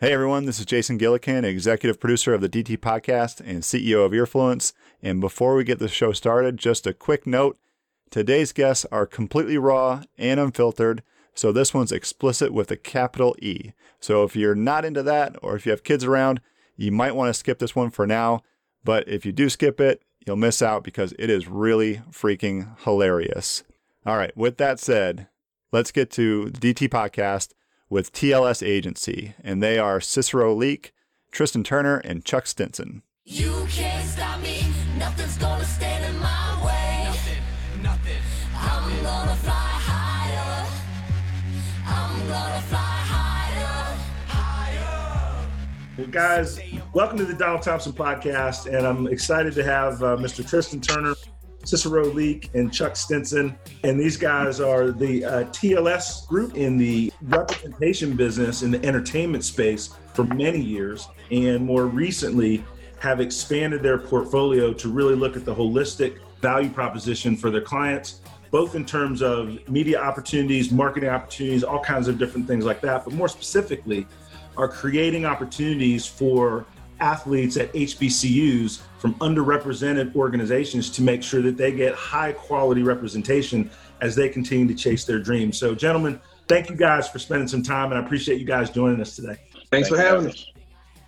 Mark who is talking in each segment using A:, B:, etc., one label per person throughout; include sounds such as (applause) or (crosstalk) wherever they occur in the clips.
A: Hey everyone, this is Jason Gillikin, executive producer of the DT podcast and CEO of Earfluence. And before we get the show started, just a quick note today's guests are completely raw and unfiltered, so this one's explicit with a capital E. So if you're not into that, or if you have kids around, you might want to skip this one for now. But if you do skip it, you'll miss out because it is really freaking hilarious. All right, with that said, let's get to the DT podcast with TLS Agency, and they are Cicero Leak, Tristan Turner, and Chuck Stinson. You can't stop me, nothing's gonna stand in my way. Nothing, nothing. I'm gonna fly higher. I'm gonna fly higher.
B: Higher. Well, guys, welcome to the Donald Thompson podcast, and I'm excited to have uh, Mr. Tristan Turner Cicero Leak, and Chuck Stinson. And these guys are the uh, TLS group in the representation business in the entertainment space for many years. And more recently, have expanded their portfolio to really look at the holistic value proposition for their clients, both in terms of media opportunities, marketing opportunities, all kinds of different things like that. But more specifically, are creating opportunities for athletes at HBCUs from underrepresented organizations to make sure that they get high quality representation as they continue to chase their dreams. So, gentlemen, thank you guys for spending some time, and I appreciate you guys joining us today.
C: Thanks, Thanks for having us.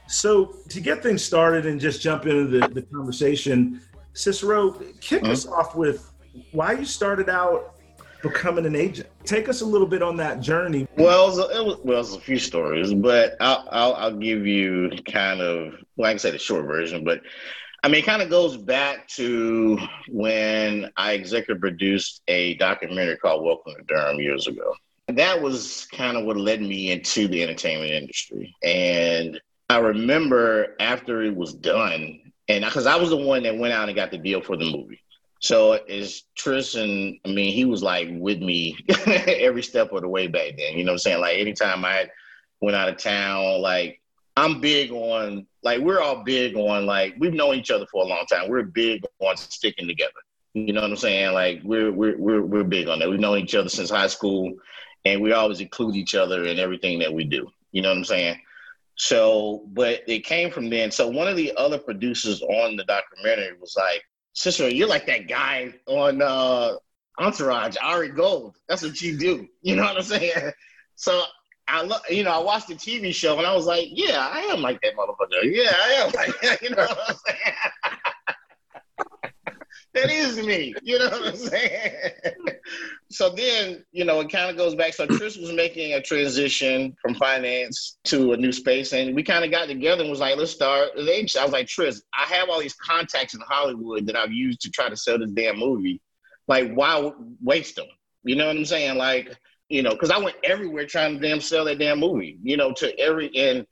B: So, to get things started and just jump into the, the conversation, Cicero, kick uh-huh. us off with why you started out becoming an agent. Take us a little bit on that journey.
C: Well, it was, it was well, it's a few stories, but I'll, I'll, I'll give you kind of well, I can say the short version, but I mean, it kind of goes back to when I executive produced a documentary called Welcome to Durham years ago. And That was kind of what led me into the entertainment industry. And I remember after it was done, and because I was the one that went out and got the deal for the movie. So is Tristan, I mean, he was like with me (laughs) every step of the way back then. You know what I'm saying? Like anytime I went out of town, like I'm big on like we're all big on like we've known each other for a long time. We're big on sticking together. You know what I'm saying? Like we're we're we're we're big on that. We've known each other since high school and we always include each other in everything that we do. You know what I'm saying? So, but it came from then. So one of the other producers on the documentary was like, Cicero, you're like that guy on uh, Entourage, Ari Gold. That's what you do. (laughs) You know what I'm saying? So I look, you know, I watched the TV show and I was like, yeah, I am like that motherfucker. Yeah, I am like. (laughs) You know what I'm saying? That is me. You know what I'm saying? so then, you know, it kind of goes back. So Tris was making a transition from finance to a new space, and we kind of got together and was like, let's start. I was like, Tris, I have all these contacts in Hollywood that I've used to try to sell this damn movie. Like, why waste them? You know what I'm saying? Like, you know, because I went everywhere trying to damn sell that damn movie, you know, to every and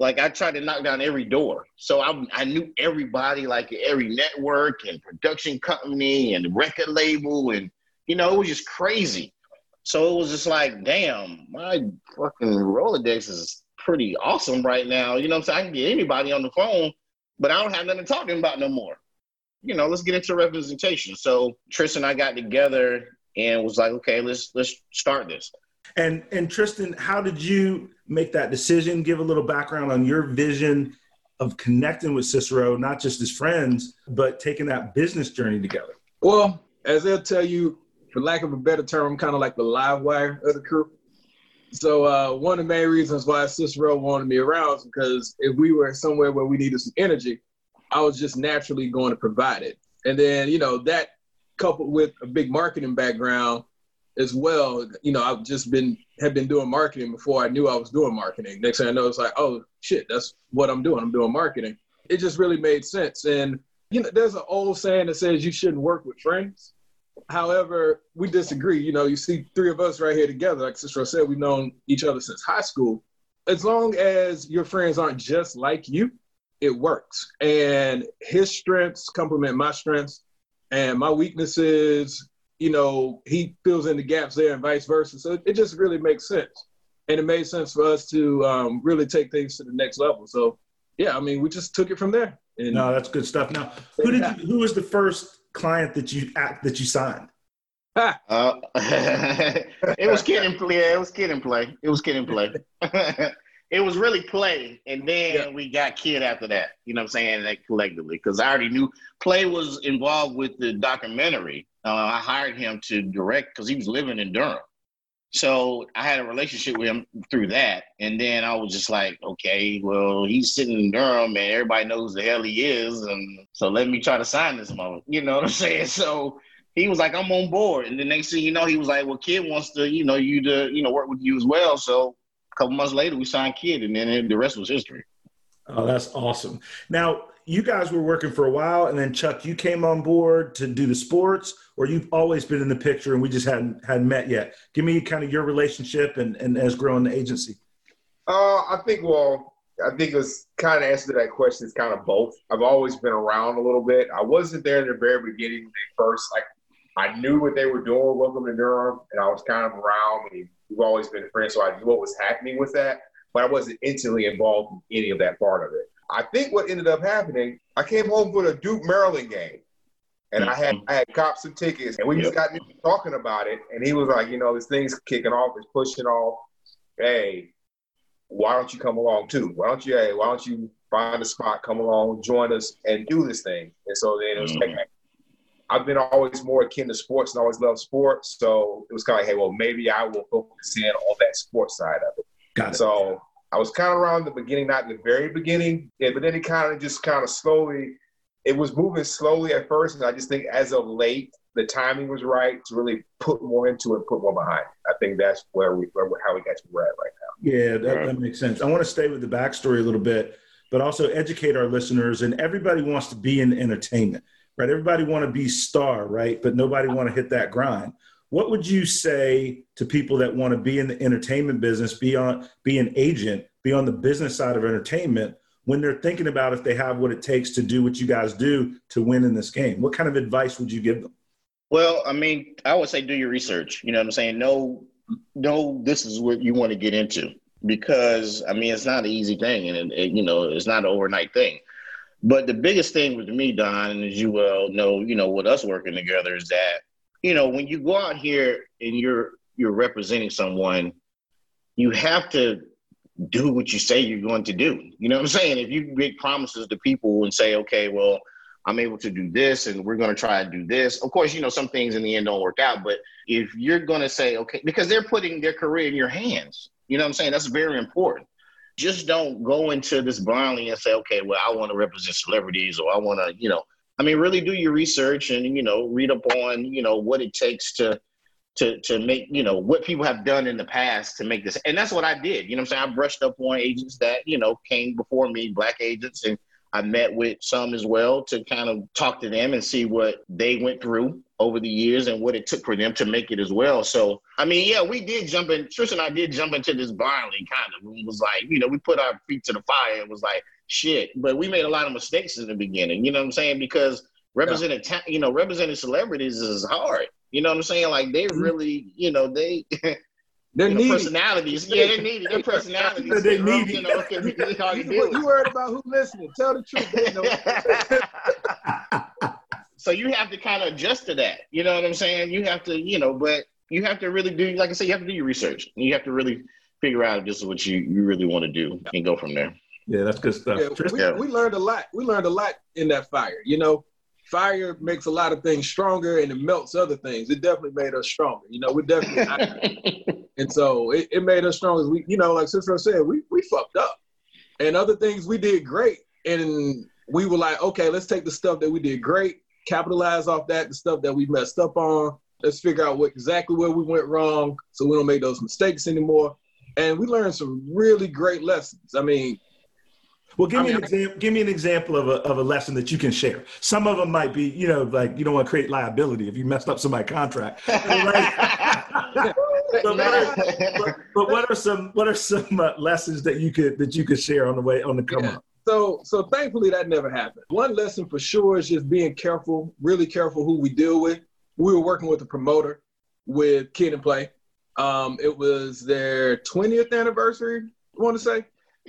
C: like I tried to knock down every door. So I, I knew everybody, like every network and production company and record label, and you know, it was just crazy. So it was just like, damn, my fucking Rolodex is pretty awesome right now. You know I'm saying? I can get anybody on the phone, but I don't have nothing to talk to them about no more. You know, let's get into representation. So Tristan and I got together and was like, okay, let's let's start this.
B: And and Tristan, how did you make that decision? Give a little background on your vision of connecting with Cicero, not just as friends, but taking that business journey together.
D: Well, as they'll tell you, for lack of a better term, I'm kind of like the live wire of the crew. So uh, one of the main reasons why Cicero wanted me around is because if we were somewhere where we needed some energy, I was just naturally going to provide it. And then, you know, that coupled with a big marketing background as well, you know, I've just been have been doing marketing before I knew I was doing marketing. Next thing I know, it's like, oh shit, that's what I'm doing. I'm doing marketing. It just really made sense. And you know, there's an old saying that says you shouldn't work with friends. However, we disagree. You know, you see three of us right here together. Like Cicero said, we've known each other since high school. As long as your friends aren't just like you, it works. And his strengths complement my strengths, and my weaknesses, you know, he fills in the gaps there, and vice versa. So it just really makes sense. And it made sense for us to um, really take things to the next level. So, yeah, I mean, we just took it from there.
B: And no, that's good stuff. Now, who did you, who was the first client that you that you signed?
C: Uh, it was Kid and Play. Yeah, it was Kid and Play. It was Kid and Play. (laughs) it was really play, and then yeah. we got kid after that. You know what I'm saying? Like collectively, because I already knew play was involved with the documentary. Uh, I hired him to direct because he was living in Durham. So I had a relationship with him through that. And then I was just like, okay, well, he's sitting in Durham and everybody knows the hell he is. And so let me try to sign this moment. You know what I'm (laughs) saying? So he was like, I'm on board. And the next thing you know, he was like, well, Kid wants to, you know, you to, you know, work with you as well. So a couple months later, we signed Kid and then the rest was history.
B: Oh, that's awesome. Now, you guys were working for a while, and then Chuck, you came on board to do the sports, or you've always been in the picture and we just hadn't hadn't met yet. Give me kind of your relationship and, and as growing the agency.
E: Uh, I think well, I think it's kind of answer to that question is kind of both. I've always been around a little bit. I wasn't there in the very beginning when they first like I knew what they were doing, welcome to Durham, and I was kind of around. And we've always been friends, so I knew what was happening with that, but I wasn't intimately involved in any of that part of it. I think what ended up happening, I came home for the Duke Maryland game. And I had I had cops and tickets, and we yep. just got talking about it. And he was like, you know, this thing's kicking off, it's pushing off. Hey, why don't you come along too? Why don't you? Hey, why don't you find a spot, come along, join us, and do this thing? And so then it was mm-hmm. like, I've been always more akin to sports and always loved sports. So it was kind of like, hey, well, maybe I will focus in on that sports side of it. Got it. So I was kind of around the beginning, not in the very beginning, yeah, but then it kind of just kind of slowly, it was moving slowly at first. And I just think as of late, the timing was right to really put more into it, put more behind. I think that's where we, where, how we got to where at right now.
B: Yeah, that, that makes sense. I want to stay with the backstory a little bit, but also educate our listeners. And everybody wants to be in entertainment, right? Everybody want to be star, right? But nobody want to hit that grind. What would you say to people that want to be in the entertainment business, be on, be an agent, be on the business side of entertainment when they're thinking about if they have what it takes to do what you guys do to win in this game? What kind of advice would you give them?
C: Well, I mean, I would say do your research. You know what I'm saying? No, no, this is what you want to get into because I mean, it's not an easy thing, and it, it, you know, it's not an overnight thing. But the biggest thing with me, Don, and as you well know, you know, with us working together, is that you know, when you go out here and you're you're representing someone, you have to do what you say you're going to do. You know what I'm saying? If you make promises to people and say, okay, well, I'm able to do this and we're going to try to do this. Of course, you know, some things in the end don't work out, but if you're going to say, okay, because they're putting their career in your hands, you know what I'm saying? That's very important. Just don't go into this blindly and say, okay, well, I want to represent celebrities or I want to, you know, I mean, really do your research and you know read up on you know what it takes to to to make you know what people have done in the past to make this, and that's what I did. You know, I'm saying I brushed up on agents that you know came before me, black agents, and I met with some as well to kind of talk to them and see what they went through over the years and what it took for them to make it as well. So, I mean, yeah, we did jump in. Tris and I did jump into this blindly, kind of. It was like, you know, we put our feet to the fire. It was like, shit. But we made a lot of mistakes in the beginning. You know what I'm saying? Because representing, yeah. you know, representing celebrities is hard. You know what I'm saying? Like they
D: Mm-hmm.
C: really, you know, they (laughs)
D: They're
C: you know,
D: needy.
C: personalities. Yeah, they need Their personalities.
B: They needy.
C: You know, can be hard to
D: You, you worried about who listening? Tell the truth. They know. (laughs)
C: so you have to kind of adjust to that. You know what I'm saying? You have to, you know, but you have to really do, like I said, you have to do your research. You have to really figure out if this is what you, you really want to do and go from there.
B: Yeah, that's good stuff.
D: Yeah,
B: Tristan?
D: we,
C: Yeah.
D: we learned a lot. We learned a lot in that fire. You know, fire makes a lot of things stronger and it melts other things. It definitely made us stronger. You know, we definitely (laughs) and so it, it made us stronger. We, you know, like Cicero said, we we fucked up. And other things we did great. And we were like, okay, let's take the stuff that we did great, capitalize off that, the stuff that we messed up on. Let's figure out what exactly where we went wrong so we don't make those mistakes anymore. And we learned some really great lessons. I mean,
B: Well, give
D: I
B: me
D: mean,
B: an example. Give me an example of a of a lesson that you can share. Some of them might be, you know, like you don't want to create liability if you messed up somebody's contract. (laughs) (laughs) But, what are, but, but what are some what are some uh, lessons that you could that you could share on the way on the come
D: Yeah.
B: up?
D: So, so thankfully that never happened. One lesson for sure is just being careful, really careful who we deal with. We were working with a promoter with Kid and Play. Um, it was their 20th anniversary, I want to say,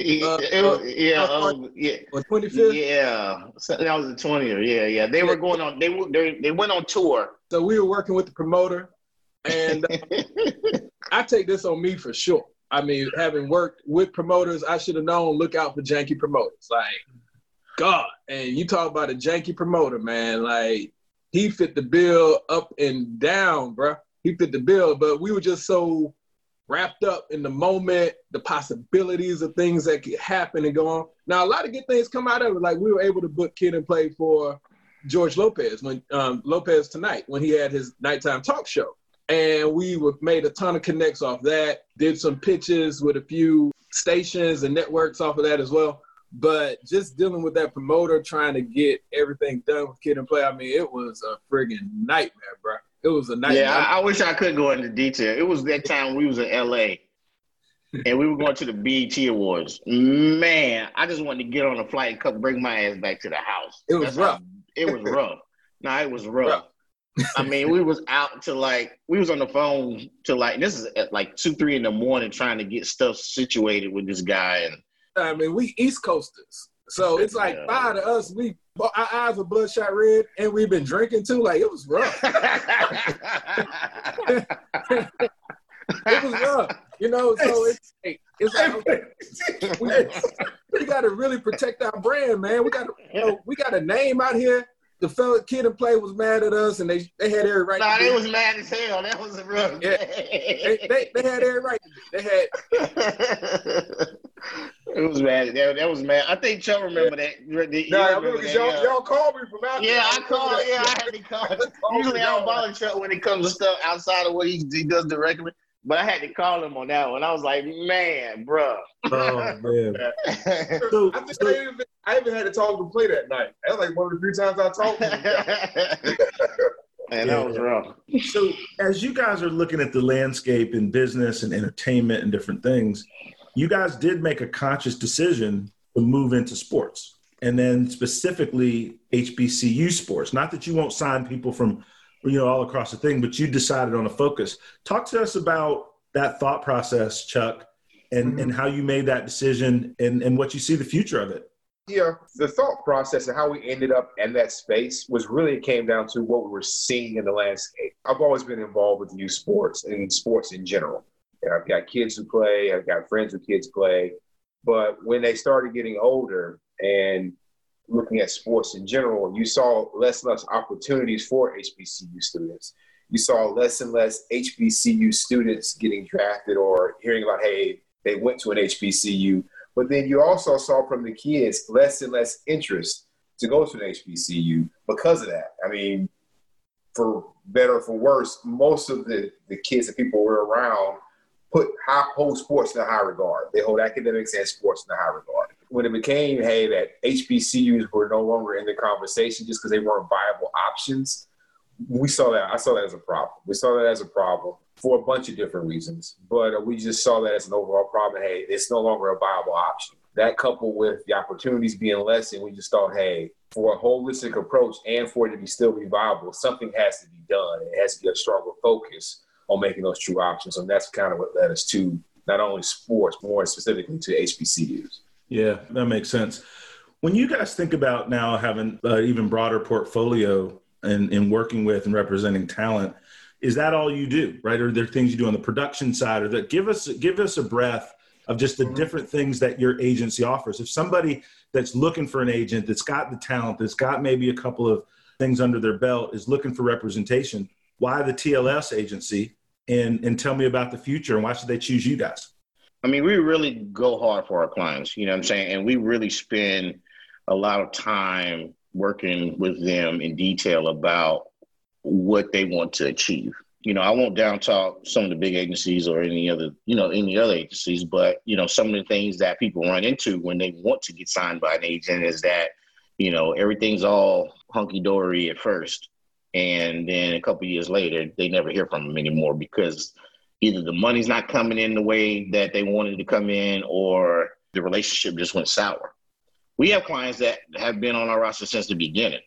C: yeah,
D: Uh,
C: it yeah,
D: uh,
C: um, yeah.
D: or 25th.
C: Yeah, so that was the 20th. Yeah, yeah. They were going on. They were. They, they went on tour.
D: So we were working with the promoter, and uh, (laughs) I take this on me for sure. I mean, having worked with promoters, I should have known look out for janky promoters. Like, God, and you talk about a janky promoter, man. Like, he fit the bill up and down, bruh. He fit the bill, but we were just so wrapped up in the moment, the possibilities of things that could happen and go on. Now, a lot of good things come out of it. Like, we were able to book Kid and Play for George Lopez when um, Lopez Tonight when he had his nighttime talk show, and we made a ton of connects off that. Did some pitches with a few stations and networks off of that as well. But just dealing with that promoter trying to get everything done with Kid and Play, I mean, it was a friggin' nightmare, bro. It was a nightmare.
C: Yeah, I, I wish I could go into detail. It was that time we was in LA and we were going to the BET Awards. Man, I just wanted to get on a flight and come bring my ass back to the house.
D: It was
C: That's
D: rough.
C: how- it was rough. no, it was rough. I mean, we was out to like we was on the phone to like this is at like two, three in the morning trying to get stuff situated with this guy and
D: I mean, we East Coasters. So (laughs) it's like
C: Yeah.
D: five to us. We our eyes were bloodshot red, and we've been drinking too. Like it was rough. (laughs) (laughs) It was rough. You know, so it's it's like okay, we, we got to really protect our brand, man. We got to you know, we got a name out here. The fella Kid and Play was mad at us, and they they had every right.
C: nah, they was mad as hell. That was a rough
D: Yeah. they, they, they had every right. They had
C: it was mad. That, that was mad. I think Chuck remember that. The- you
E: Nah, I
C: remember
E: remember 'cause
C: that,
E: y'all,
C: yeah.
E: y'all called me from out
C: Yeah. I called. Yeah, I had to call. (laughs) Usually, I don't bother Chuck when it comes to stuff outside of what he, he does directly. But I had to call him on that one. I was like, man, bruh.
B: Oh man. (laughs) So,
E: I think
B: so-
E: I, even, I even had to talk to play that night. That was like one of the few times I talked to him. (laughs)
C: Man, that was rough.
B: So, as you guys are looking at the landscape in business and entertainment and different things, you guys did make a conscious decision to move into sports and then specifically HBCU sports. Not that you won't sign people from, you know, all across the thing, but you decided on a focus. Talk to us about that thought process, Chuck, and,
E: Mhm.
B: and how you made that decision and, and what you see the future of it.
E: Yeah, the thought process and how we ended up in that space was really it came down to what we were seeing in the landscape. I've always been involved with youth sports and sports in general. And I've got kids who play, I've got friends who kids play. But when they started getting older and looking at sports in general, you saw less and less opportunities for HBCU students. You saw less and less HBCU students getting drafted or hearing about, hey, they went to an HBCU. But then you also saw from the kids less and less interest to go to an HBCU because of that. I mean, for better or for worse, most of the, the kids and people were around put high, hold sports in a high regard. They hold academics and sports in a high regard. When it became, hey, that HBCUs were no longer in the conversation just because they weren't viable options, we saw that. I saw that as a problem. We saw that as a problem for a bunch of different reasons, but we just saw that as an overall problem. Hey, it's no longer a viable option. That coupled with the opportunities being less, and we just thought, hey, for a holistic approach and for it to be still be viable, something has to be done. It has to be a stronger focus on making those true options. And that's kind of what led us to not only sports, more specifically to HBCUs.
B: Yeah, that makes sense. When you guys think about now having an even broader portfolio and, and working with and representing talent, is that all you do, right? Are there things you do on the production side, or that give us give us a breath of just the different things that your agency offers? If somebody that's looking for an agent that's got the talent, that's got maybe a couple of things under their belt, is looking for representation, why the TLS agency? And and tell me about the future and why should they choose you guys?
C: I mean, we really go hard for our clients, you know what I'm saying? And we really spend a lot of time working with them in detail about what they want to achieve. You know, I won't down talk some of the big agencies or any other, you know, any other agencies, but you know, some of the things that people run into when they want to get signed by an agent is that, you know, everything's all hunky dory at first, and then a couple years later, they never hear from them anymore because either the money's not coming in the way that they wanted to come in, or the relationship just went sour. We have clients that have been on our roster since the beginning.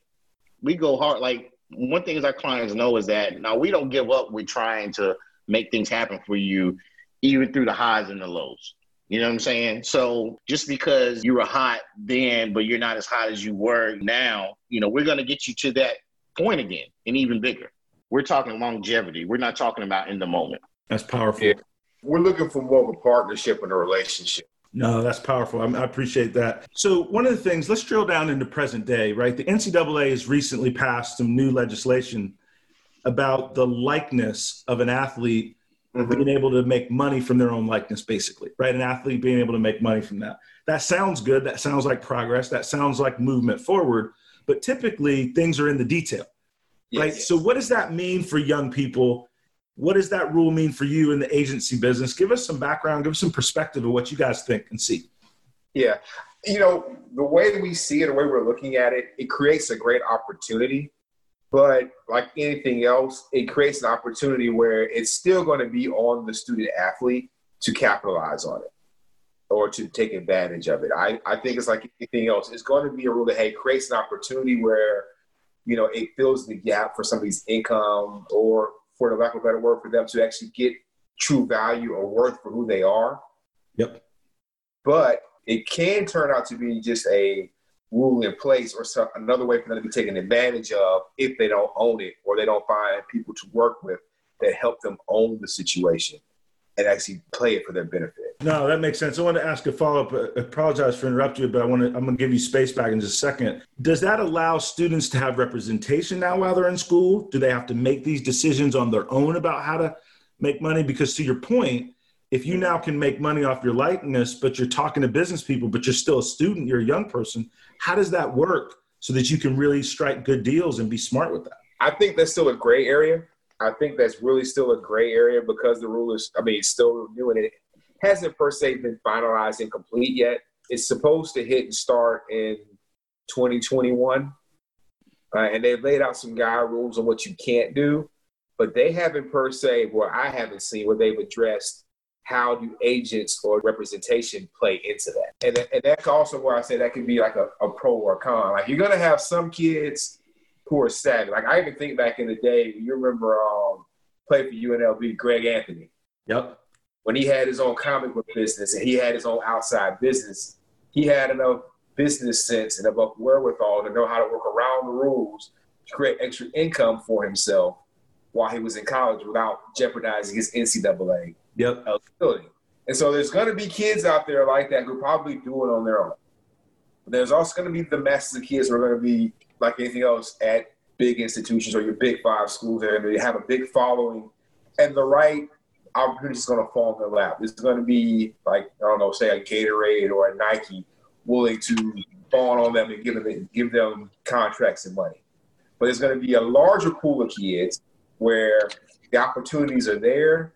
C: We go hard, like one thing our clients know is that now we don't give up. We're trying to make things happen for you, even through the highs and the lows. You know what I'm saying? So just because you were hot then, but you're not as hot as you were now, you know, we're going to get you to that point again and even bigger. We're talking longevity. We're not talking about in the moment.
B: That's powerful.
E: Yeah. We're looking for more of a partnership and a relationship.
B: No, that's powerful. I, appreciate that. So, one of the things, let's drill down into present day, right? The NCAA has recently passed some new legislation about the likeness of an athlete mm-hmm. being able to make money from their own likeness, basically, right? An athlete being able to make money from that. That sounds good. That sounds like progress. That sounds like movement forward. But typically, things are in the detail, yes. right? So, what does that mean for young people? What does that rule mean for you in the agency business? Give us some background, give us some perspective of what you guys think and see.
E: Yeah. You know, the way we see it, the way we're looking at it, it creates a great opportunity. But like anything else, it creates an opportunity where it's still going to be on the student athlete to capitalize on it or to take advantage of it. I, I think it's like anything else. It's going to be a rule that, hey, creates an opportunity where, you know, it fills the gap for somebody's income or for the lack of a better word, for them to actually get true value or worth for who they are.
B: Yep.
E: But it can turn out to be just a rule in place or some, another way for them to be taken advantage of if they don't own it or they don't find people to work with that help them own the situation and actually play it for their benefit.
B: No, that makes sense. I want to ask a follow up. I apologize for interrupting you, but I want to. I'm going to give you space back in just a second. Does that allow students to have representation now while they're in school? Do they have to make these decisions on their own about how to make money? Because to your point, if you now can make money off your likeness, but you're talking to business people, but you're still a student, you're a young person. How does that work so that you can really strike good deals and be smart with that?
E: I think that's still a gray area. I think that's really still a gray area because the rule is, I mean, it's still new and it hasn't per se been finalized and complete yet. It's supposed to hit and start in 2021. Uh, and they've laid out some guide rules on what you can't do, but they haven't per se, where I haven't seen where they've addressed how do agents or representation play into that. And, and that's also where I say that could be like a, a pro or a con. Like you're going to have some kids are savvy. Like I even think back in the day, you remember um, play for UNLV, Greg Anthony.
B: Yep.
E: When he had his own comic book business and he had his own outside business, he had enough business sense and enough wherewithal to know how to work around the rules to create extra income for himself while he was in college without jeopardizing his NCAA
B: yep.
E: eligibility. And so there's going to be kids out there like that who probably do it on their own. But there's also going to be the masses of kids who are going to be like anything else at big institutions or your big five schools that they have a big following and the right opportunity is going to fall in their lap. It's going to be like, I don't know, say a Gatorade or a Nike willing to fall on them and give them, give them contracts and money. But there's going to be a larger pool of kids where the opportunities are there.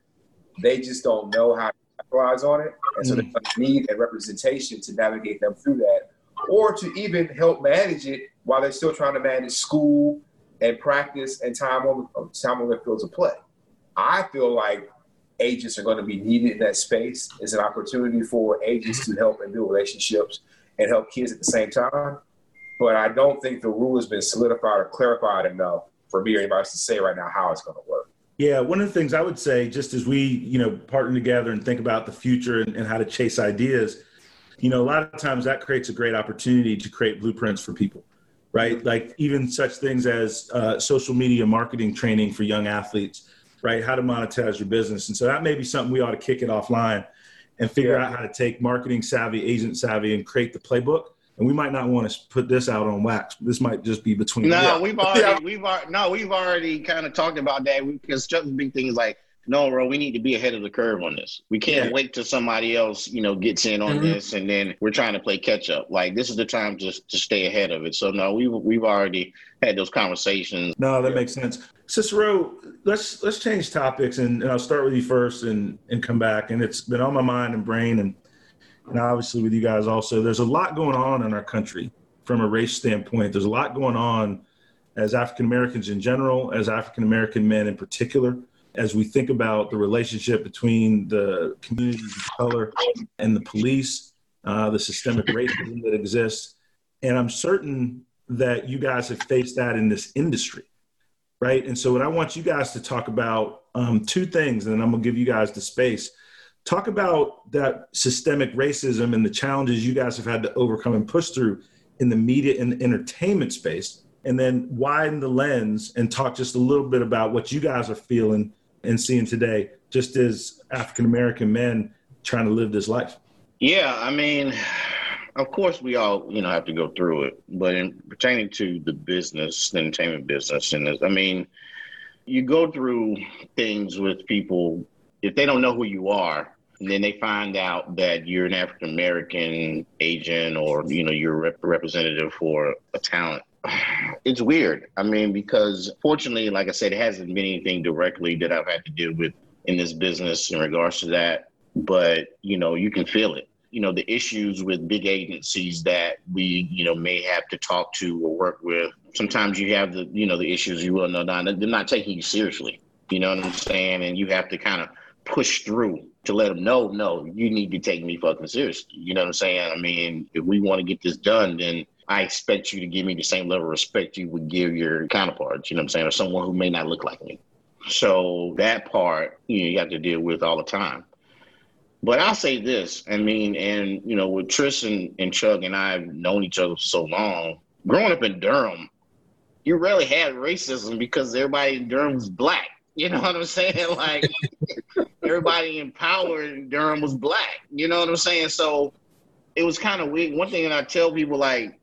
E: They just don't know how to capitalize on it. And so mm. they need a representation to navigate them through that or to even help manage it while they're still trying to manage school and practice and time on time on the fields to play. I feel like agents are going to be needed in that space. It's an opportunity for agents to help and build relationships and help kids at the same time. But I don't think the rule has been solidified or clarified enough for me or anybody else to say right now how it's going to work.
B: Yeah, one of the things I would say, just as we, you know, partner together and think about the future and, and how to chase ideas, you know, a lot of times that creates a great opportunity to create blueprints for people, right? Like even such things as uh, social media marketing training for young athletes, right? How to monetize your business. And so that may be something we ought to kick it offline and figure yeah. out how to take marketing savvy, agent savvy, and create the playbook and we might not want to put this out on wax. This might just be between.
C: No, yeah. we've already (laughs) yeah. we've already no, we've already kind of talked about that because just big thing is like, no, bro, we need to be ahead of the curve on this. We can't yeah. wait till somebody else, you know, gets in on mm-hmm. this, and then we're trying to play catch up. Like this is the time just to stay ahead of it. So no, we've we've already had those conversations.
B: No, that makes sense. Cicero, let's let's change topics, and, and I'll start with you first, and and come back. And it's been on my mind and brain, and and obviously with you guys also, there's a lot going on in our country from a race standpoint. There's a lot going on as African Americans in general, as African American men in particular, as we think about the relationship between the communities of color and the police, uh, the systemic (laughs) racism that exists. And I'm certain that you guys have faced that in this industry, right? And so, what I want you guys to talk about um, two things, and then I'm gonna give you guys the space Talk about that systemic racism and the challenges you guys have had to overcome and push through in the media and entertainment space. And then widen the lens and talk just a little bit about what you guys are feeling and seeing today, just as African American men trying to live this life.
C: Yeah, I mean, of course we all you know have to go through it, but in pertaining to the business, the entertainment business, and this, I mean, you go through things with people if they don't know who you are, then they find out that you're an African American agent or you know you're a rep- representative for a talent. It's weird. I mean, because fortunately, like I said, it hasn't been anything directly that I've had to deal with in this business in regards to that. But you know, you can feel it. You know, the issues with big agencies that we you know may have to talk to or work with. Sometimes you have the you know the issues you will know not they're not taking you seriously. You know what I'm saying? And you have to kind of push through to let them know, no, you need to take me fucking seriously. You know what I'm saying? I mean, if we want to get this done, then I expect you to give me the same level of respect you would give your counterparts, you know what I'm saying, or someone who may not look like me. So that part, you know, you have to deal with all the time. But I'll say this, I mean, and you know, with Tristan and Chuck and I have known each other for so long, growing up in Durham, you rarely had racism because everybody in Durham was black. You know what I'm saying? (laughs) Like everybody in power in Durham was black. You know what I'm saying? So it was kind of weird. One thing that I tell people like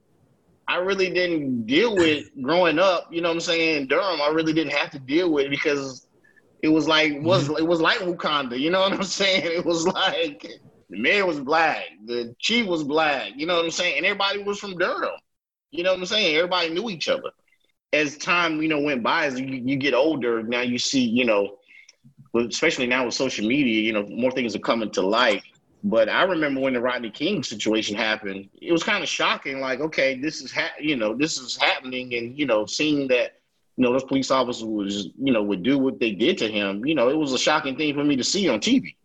C: I really didn't deal with growing up, you know what I'm saying, in Durham. I really didn't have to deal with it because it was like was mm-hmm. it was like Wakanda, you know what I'm (laughs) saying? It was like the mayor was black, the chief was black, you know what I'm saying? And everybody was from Durham. You know what I'm saying? Everybody knew each other as time you know went by, as you, you get older, now you see you know, especially now with social media, you know, more things are coming to light. But I remember when the Rodney King situation happened, it was kind of shocking. Like, okay, this is ha- you know this is happening, and you know, seeing that you know those police officers was you know would do what they did to him, you know, it was a shocking thing for me to see on TV.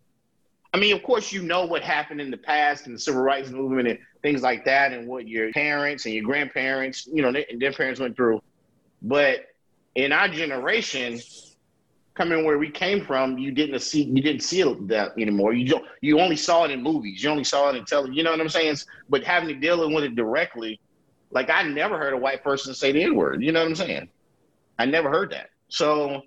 C: I mean, of course, you know what happened in the past and the civil rights movement and things like that, and what your parents and your grandparents, you know, and their parents went through. But in our generation, coming where we came from, you didn't see you didn't see that anymore. You don't you only saw it in movies. You only saw it in television. You know what I'm saying? But having to deal with it directly, like I never heard a white person say the N word. You know what I'm saying? I never heard that. So,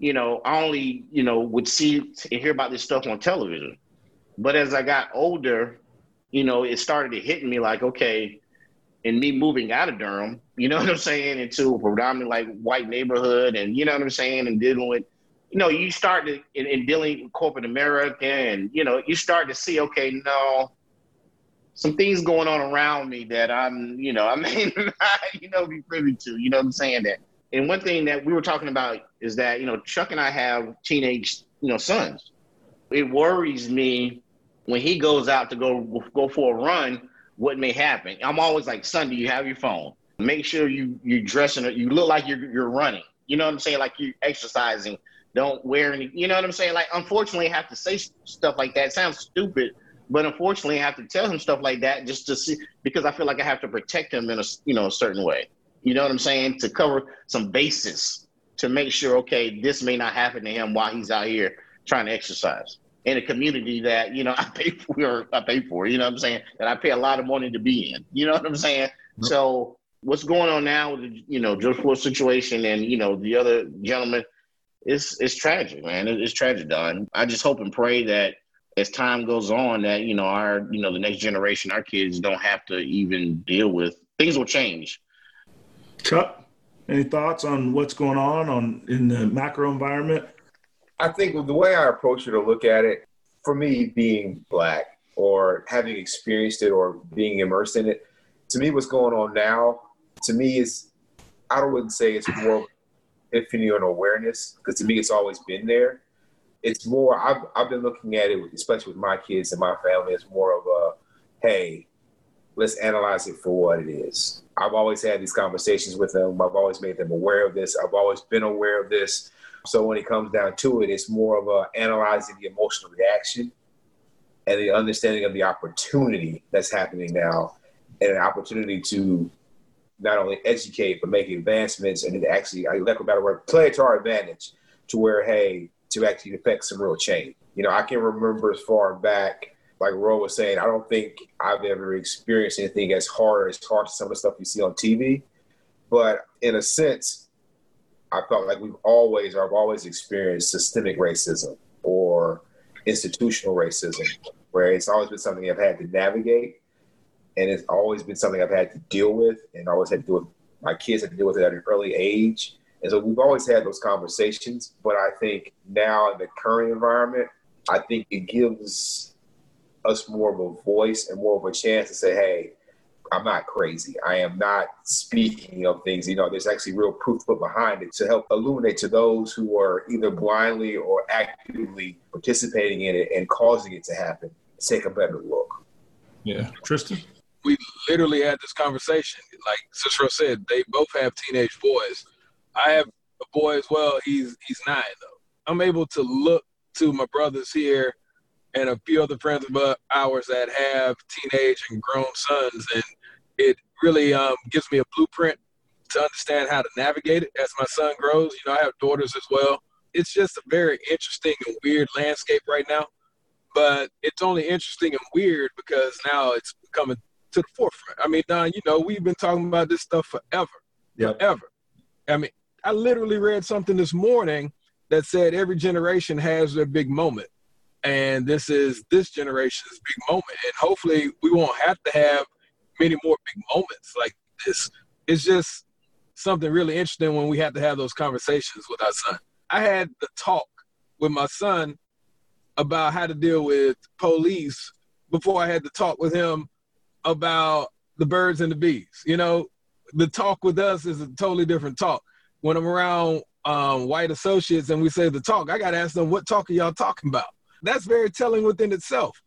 C: you know, I only you know would see and hear about this stuff on television. But as I got older, you know, it started to hit me like, okay, and me moving out of Durham, you know what I'm saying, into a predominantly like white neighborhood, and you know what I'm saying, and dealing with, you know, you start to in, in dealing with corporate America, and you know, you start to see, okay, no, some things going on around me that I'm, you know, (laughs) I may not, you know, be privy to, you know what I'm saying that. And one thing that we were talking about is that, you know, Chuck and I have teenage, you know, sons. It worries me when he goes out to go go for a run what may happen. I'm always like, son, do you have your phone? Make sure you you dressing. You look like you're you're running. You know what I'm saying? Like you're exercising. Don't wear any. You know what I'm saying? Like, unfortunately, I have to say stuff like that. It sounds stupid, but unfortunately, I have to tell him stuff like that just to see because I feel like I have to protect him in a you know a certain way. You know what I'm saying? To cover some bases to make sure, okay, this may not happen to him while he's out here trying to exercise in a community that you know (laughs) I pay for. I pay for. You know what I'm saying? That I pay a lot of money to be in. You know what I'm saying? Mm-hmm. So what's going on now with the, you know George Floyd situation and you know the other gentleman, it's it's tragic, man. It's tragic, Don. I just hope and pray that as time goes on, that you know our you know the next generation, our kids don't have to even deal with things will change.
B: Chuck, any thoughts on what's going on on in the macro environment?
E: I think the way I approach it or look at it, for me, being black or having experienced it or being immersed in it, to me, what's going on now, to me, is I don't wouldn't say it's more epiphany or awareness because to me, it's always been there. It's more I've I've been looking at it, especially with my kids and my family, it's more of a hey, let's analyze it for what it is. I've always had these conversations with them. I've always made them aware of this. I've always been aware of this. So when it comes down to it, it's more of a analyzing the emotional reaction and the understanding of the opportunity that's happening now and an opportunity to not only educate but make advancements and actually I like about word play to our advantage to where hey to actually affect some real change. You know, I can remember as far back like Ro was saying, I don't think I've ever experienced anything as hard as hard as some of the stuff you see on TV. But in a sense, I felt like we've always, or I've always experienced systemic racism or institutional racism, where it's always been something I've had to navigate, and it's always been something I've had to deal with, and always had to deal with. My kids had to deal with it at an early age, and so we've always had those conversations. But I think now in the current environment, I think it gives us more of a voice and more of a chance to say, hey, I'm not crazy. I am not speaking of things. You know, there's actually real proof put behind it to help illuminate to those who are either blindly or actively participating in it and causing it to happen. Take a better look.
B: Yeah, Tristan.
D: We literally had this conversation. Like Cicero said, they both have teenage boys. I have a boy as well. He's he's nine though. I'm able to look to my brothers here and a few other friends of ours that have teenage and grown sons, and it really um, gives me a blueprint to understand how to navigate it as my son grows. You know, I have daughters as well. It's just a very interesting and weird landscape right now, but it's only interesting and weird because now it's coming to the forefront. I mean, Don, you know, we've been talking about this stuff forever, yep. forever. I mean, I literally read something this morning that said every generation has their big moment and this is this generation's big moment. And hopefully, we won't have to have many more big moments like this. It's just something really interesting when we have to have those conversations with our son. I had the talk with my son about how to deal with police before I had to talk with him about the birds and the bees. You know, the talk with us is a totally different talk. When I'm around um, white associates and we say the talk, I got to ask them, what talk are y'all talking about? that's very telling within itself.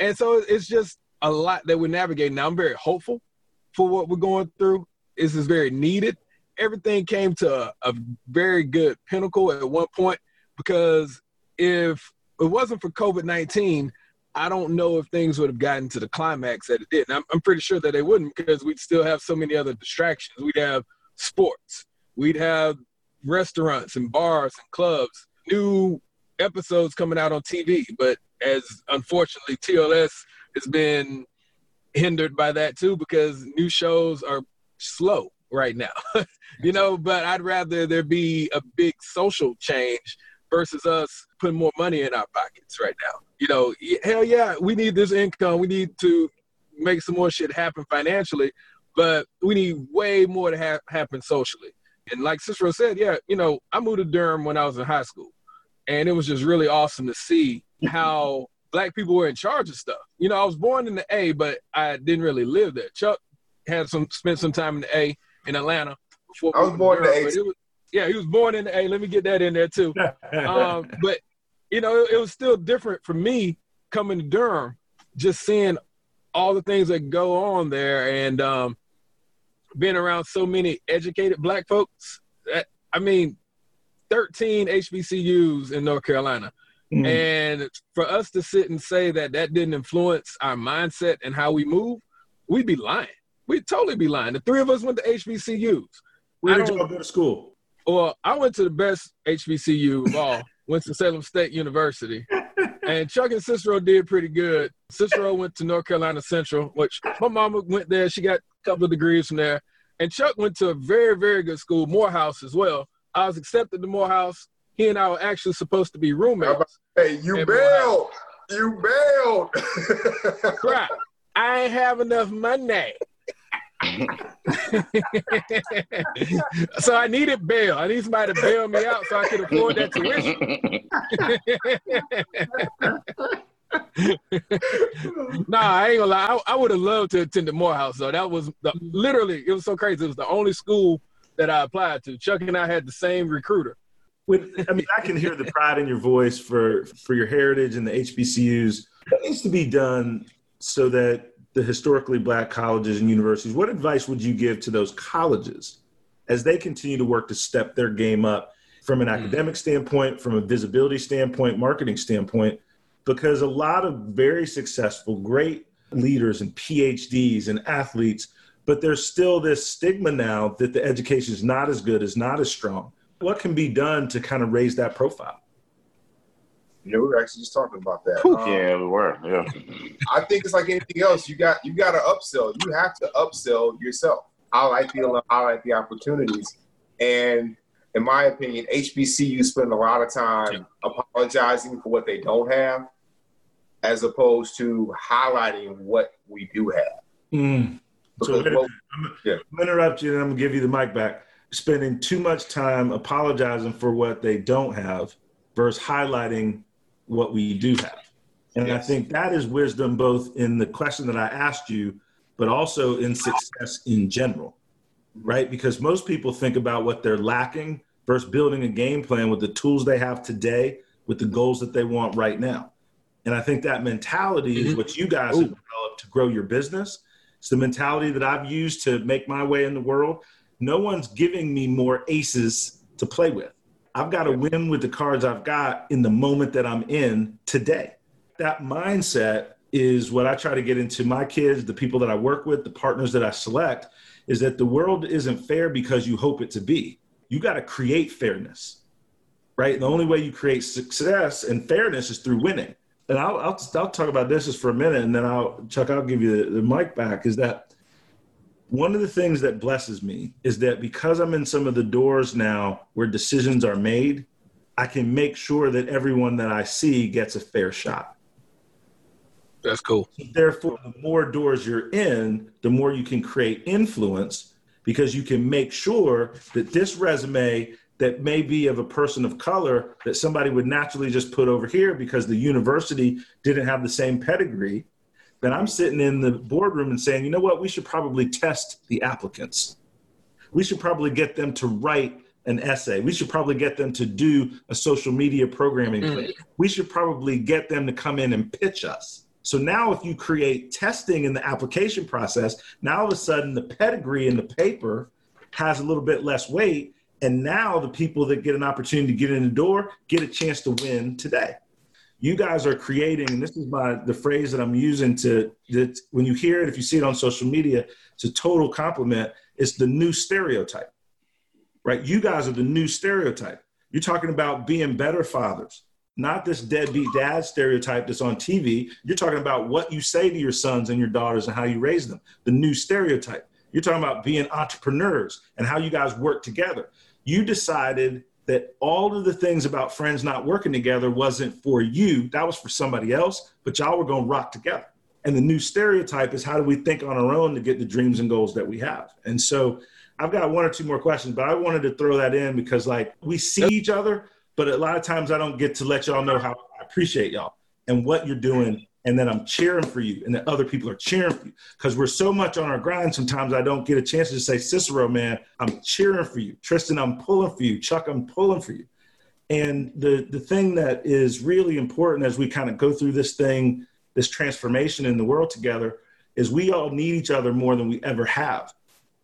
D: And so it's just a lot that we're navigating. Now I'm very hopeful for what we're going through. This is very needed. Everything came to a, a very good pinnacle at one point because if it wasn't for COVID 19, I don't know if things would have gotten to the climax that it did. And I'm, I'm pretty sure that they wouldn't because we'd still have so many other distractions. We'd have sports, we'd have restaurants and bars and clubs, new episodes coming out on TV, but as unfortunately TLS has been hindered by that too because new shows are slow right now. (laughs) you know, but I'd rather there be a big social change versus us putting more money in our pockets right now. You know, hell yeah, we need this income. We need to make some more shit happen financially, but we need way more to ha- happen socially. And like Cicero said, yeah, you know, I moved to Durham when I was in high school and it was just really awesome to see how black people were in charge of stuff. You know, I was born in the A, but I didn't really live there. Chuck had some spent some time in the A in Atlanta.
E: Before I was born in the A.
D: Was, yeah, he was born in the A. Let me get that in there too. (laughs) um, but you know, it, it was still different for me coming to Durham, just seeing all the things that go on there, and um, being around so many educated black folks. That, I mean, 13 HBCUs in North Carolina. Mm. And for us to sit and say that that didn't influence our mindset and how we move, we'd be lying. We'd totally be lying. The three of us went to HBCUs.
B: Where did you go to school?
D: Well, I went to the best HBCU of all, (laughs) Winston-Salem State University. and Chuck and Cicero did pretty good. Cicero went to North Carolina Central, which my mama went there. She got a couple of degrees from there. And Chuck went to a very, very good school, Morehouse as well. I was accepted to Morehouse. He and I were actually supposed to be roommates.
E: Hey, you bailed. You bailed. (laughs)
D: Crap. I ain't have enough money. So I needed bail. I need somebody to bail me out so I could afford that tuition. (laughs) nah, I ain't gonna lie. I, I would have loved to attend the Morehouse though. That was the, literally it was so crazy. It was the only school that I applied to. Chuck and I had the same recruiter.
B: With, I mean, I can hear the pride in your voice for for your heritage and the HBCUs. What needs to be done so that the historically black colleges and universities, what advice would you give to those colleges as they continue to work to step their game up from an mm. academic standpoint, from a visibility standpoint, marketing standpoint? Because a lot of very successful, great leaders and PhDs and athletes, but there's still this stigma now that the education is not as good, is not as strong. What can be done to kind of raise that profile?
E: Yeah, we were actually just talking about that.
C: Um, yeah, we were. Yeah. (laughs)
E: I think it's like anything else. You got you got to upsell. You have to upsell yourself. Highlight the highlight the opportunities. And in my opinion, HBCU spend a lot of time apologizing for what they don't have, as opposed to highlighting what we do have.
B: Mm. So I'm, yeah. I'm gonna interrupt you and I'm gonna give you the mic back. Spending too much time apologizing for what they don't have versus highlighting what we do have. And yes. I think that is wisdom both in the question that I asked you, but also in success in general, right? Because most people think about what they're lacking versus building a game plan with the tools they have today, with the goals that they want right now. And I think that mentality mm-hmm. is what you guys Ooh. have developed to grow your business. It's the mentality that I've used to make my way in the world. No one's giving me more aces to play with. I've got to win with the cards I've got in the moment that I'm in today. That mindset is what I try to get into my kids, the people that I work with, the partners that I select, is that the world isn't fair because you hope it to be. You got to create fairness, right? the only way you create success and fairness is through winning. And I'll, I'll, I'll talk about this just for a minute, and then I'll, Chuck, I'll give you the, the mic back. Is that one of the things that blesses me is that because I'm in some of the doors now where decisions are made, I can make sure that everyone that I see gets a fair shot.
D: That's cool.
B: Therefore, the more doors you're in, the more you can create influence because you can make sure that this resume that may be of a person of color that somebody would naturally just put over here because the university didn't have the same pedigree then I'm sitting in the boardroom and saying, you know what, we should probably test the applicants. We should probably get them to write an essay. We should probably get them to do a social media programming mm. We should probably get them to come in and pitch us. So now, if you create testing in the application process, now all of a sudden the pedigree in the paper has a little bit less weight. And now the people that get an opportunity to get in the door get a chance to win today you guys are creating, and this is my the phrase that I'm using to that when you hear it, if you see it on social media, it's a total compliment. It's the new stereotype, right? You guys are the new stereotype. You're talking about being better fathers, not this deadbeat dad stereotype that's on TV. You're talking about what you say to your sons and your daughters and how you raise them. The new stereotype. You're talking about being entrepreneurs and how you guys work together. You decided that all of the things about friends not working together wasn't for you, that was for somebody else, but y'all were going to rock together. And the new stereotype is how do we think on our own to get the dreams and goals that we have? And so I've got one or two more questions, but I wanted to throw that in because like we see each other, but a lot of times I don't get to let y'all know how I appreciate y'all and what you're doing and then I'm cheering for you, and then other people are cheering for you. Because we're so much on our grind, sometimes I don't get a chance to say, Cicero, man, I'm cheering for you. Tristian, I'm pulling for you. Chuck, I'm pulling for you. And the the thing that is really important as we kind of go through this thing, this transformation in the world together, is we all need each other more than we ever have.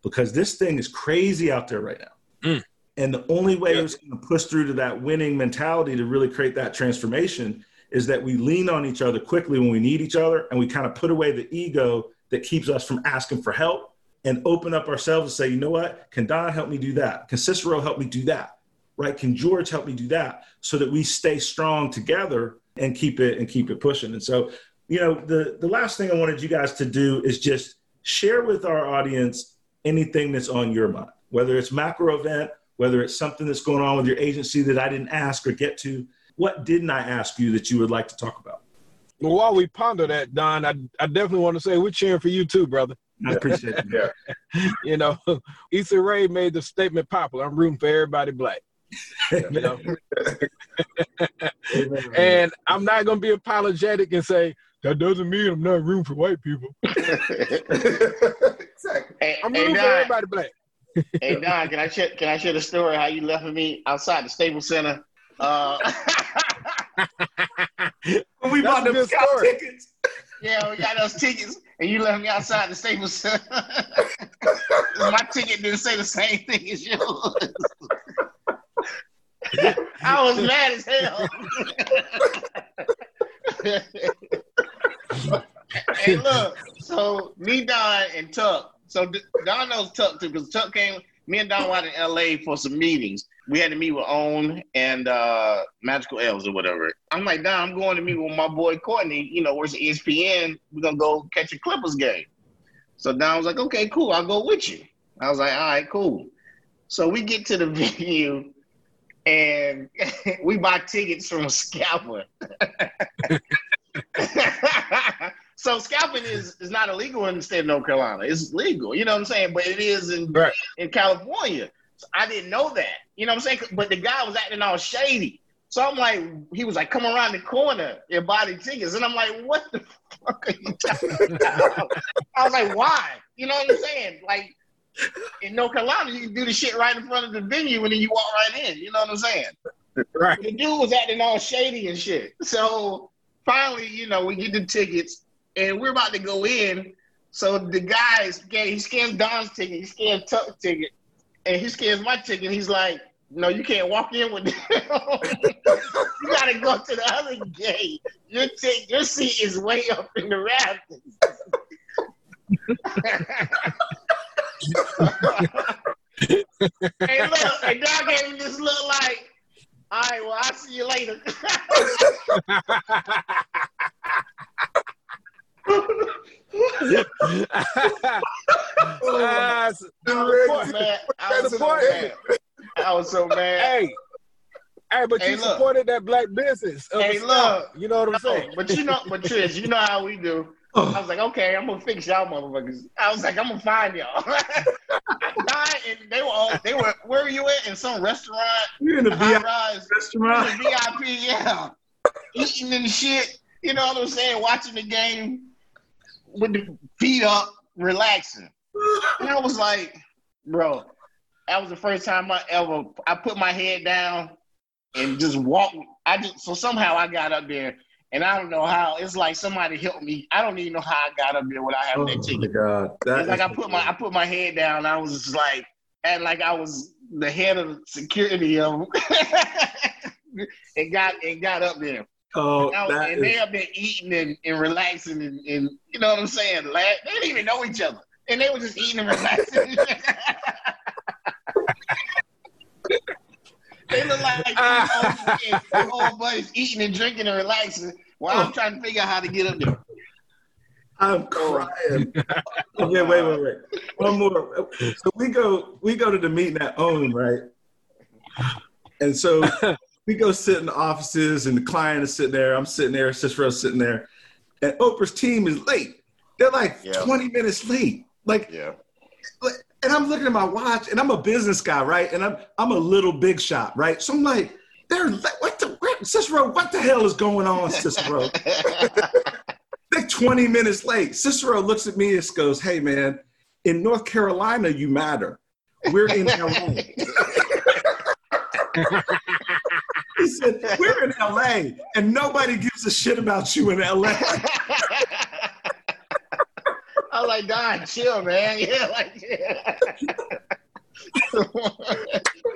B: Because this thing is crazy out there right now. Mm. And the only way it's going to push through to that winning mentality to really create that transformation is that we lean on each other quickly when we need each other and we kind of put away the ego that keeps us from asking for help and open up ourselves and say, you know what? Can Don help me do that? Can Cicero help me do that? Right? Can George help me do that? So that we stay strong together and keep it and keep it pushing. And so, you know, the the last thing I wanted you guys to do is just share with our audience anything that's on your mind, whether it's macro event, whether it's something that's going on with your agency that I didn't ask or get to. What didn't I ask you that you would like to talk about?
D: Well, while we ponder that, Don, I, I definitely want to say we're cheering for you too, brother.
B: I appreciate it. (laughs)
E: Yeah.
D: you know, (laughs) Issa Rae made the statement popular. I'm rooting for everybody black. (laughs) You know, and I'm not gonna be apologetic and say that doesn't mean I'm not rooting for white people.
E: exactly.
C: Hey,
D: I'm
C: hey,
D: rooting for everybody black.
C: hey Don, can I share, can I share the story how you left me outside the Staples Center? Uh, (laughs)
B: When we bought
D: a
B: them
D: good
B: scout
D: story.
B: tickets.
C: yeah, we got those tickets, and you left me outside the Staples (laughs) My ticket didn't say the same thing as yours. I was mad as hell. (laughs) hey, look. So me, Don, and Tuck. So D- Don knows Tuck too, because Tuck came. Me and Don went in L.A. for some meetings. We had to meet with OWN and uh, Magical Elves or whatever. I'm like, Don, I'm going to meet with my boy Courtney. You know, where's ESPN? We're gonna go catch a Clippers game. So Don was like, okay, cool. I'll go with you. I was like, all right, cool. So we get to the (laughs) venue and (laughs) we buy tickets from a scalper. (laughs) so scalping is, is not illegal in the state of North Carolina. It's legal, you know what I'm saying? But it is in
D: Right.
C: in California. So I didn't know that. You know what I'm saying? But the guy was acting all shady. So I'm like, he was like, come around the corner and buy the tickets. And I'm like, what the fuck are you talking about? I was like, why? You know what I'm saying? Like, in North Carolina, you can do the shit right in front of the venue and then you walk right in. You know what I'm saying?
D: Right.
C: The dude was acting all shady and shit. So finally, you know, we get the tickets and we're about to go in. So the guy, he scans Don's ticket, he scans Tuck's ticket, and he scans my ticket. He's like, no, you can't walk in with them. (laughs) you gotta go to the other gate. Your, t- your seat is way up in the rafters. (laughs) hey, look, and Don gave me this look like, all right, well, I'll see you later.
D: Ah, s-
C: Poor man. I was so
D: Support.
C: mad. I was so mad.
D: hey, hey, but
C: Hey,
D: you
C: look.
D: supported that black business. of
C: Hey,
D: the scout.
C: Look.
D: you know what I'm saying?
C: but you know, but Trish, you know how we do. I was like, okay, I'm gonna fix y'all motherfuckers. I was like, I'm gonna find y'all. (laughs) and they were all, they were where were you at in some restaurant,
B: You're in the VIP
C: rise,
B: restaurant.
C: in the VIP, yeah, eating and shit. You know what I'm saying? Watching the game with the feet up, relaxing. And I was like, bro, that was the first time I ever I put my head down and just walked. I just so somehow I got up there, and I don't know how. It's like somebody helped me. I don't even know how I got up there without having
B: Oh
C: that ticket.
B: god! That
C: It's like I put my I put my head down. I was just like, and like I was the head of security of, (laughs) and got and got up there.
B: oh,
C: And, was- and they have been eating and, and relaxing and, and you know what I'm saying? La- They didn't even know each other, and they were just eating and relaxing. (laughs) they look like three old, three old buddies eating and drinking and relaxing while I'm trying to figure out how to get up there.
B: I'm crying. okay, wait, wait, wait. One more. So we go, we go to the meeting at OWN, right? And so we go sit in the offices, and the client is sitting there. I'm sitting there. Cicero's sitting there, and Oprah's team is late. They're like
C: Yeah.
B: 20 minutes late. Like,
C: Yeah.
B: And I'm looking at my watch, and I'm a business guy, right? And I'm I'm a little big shot, right? So I'm like, they're like, what the what, Cicero? What the hell is going on, Cicero? They're (laughs) 20 minutes late. Cicero looks at me and goes, Hey man, in North Carolina, you matter. We're in LA. (laughs) he said, We're in LA and nobody gives a shit about you in LA. (laughs)
C: I was like, Don, chill, man. (laughs) Yeah, like, yeah. (laughs)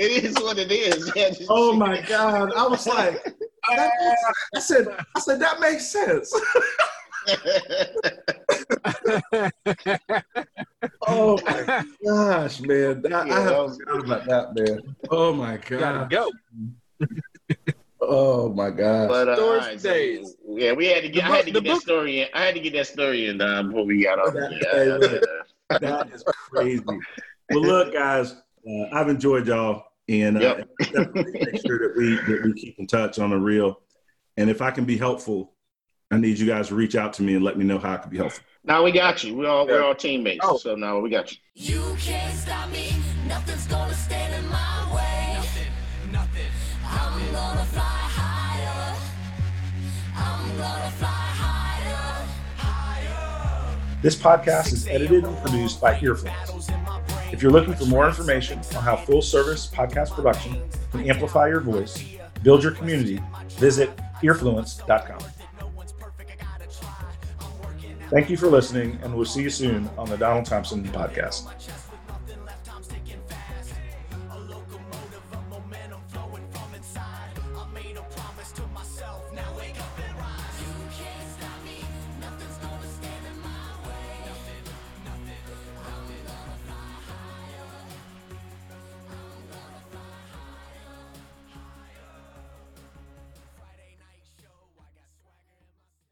C: it is what it is. Yeah,
B: Oh my God! I was like, that makes- I said, I said that makes sense. (laughs) Oh my gosh, man! I, I
C: Yeah, that
B: have
C: was-
B: forgot about that, man. Oh my
D: Gotta
B: God!
D: go.
B: Oh my God!
C: But uh,
D: Stories
C: all right, so, yeah, we had to get.
D: The
C: I had to get
D: the
C: that
D: book-
C: story in. I had to get that story in uh, before we got off.
B: That-
C: Yeah,
B: hey,
C: yeah,
B: look.
C: yeah.
B: That is crazy. Well, look, guys, uh, I've enjoyed y'all, and uh,
C: Yep. (laughs)
B: make sure that we that we keep in touch on the real. And if I can be helpful, I need you guys to reach out to me and let me know how I can be helpful.
C: Now we got you. We're all we're all teammates.
D: Oh.
C: So now we got you.
F: You can't stop me. Nothing's gonna stand in my way.
B: This podcast is edited and produced by Earfluence. If you're looking for more information on how full service podcast production can amplify your voice, build your community, visit earfluence.com. Thank you for listening, and we'll see you soon on the Donald Thompson podcast.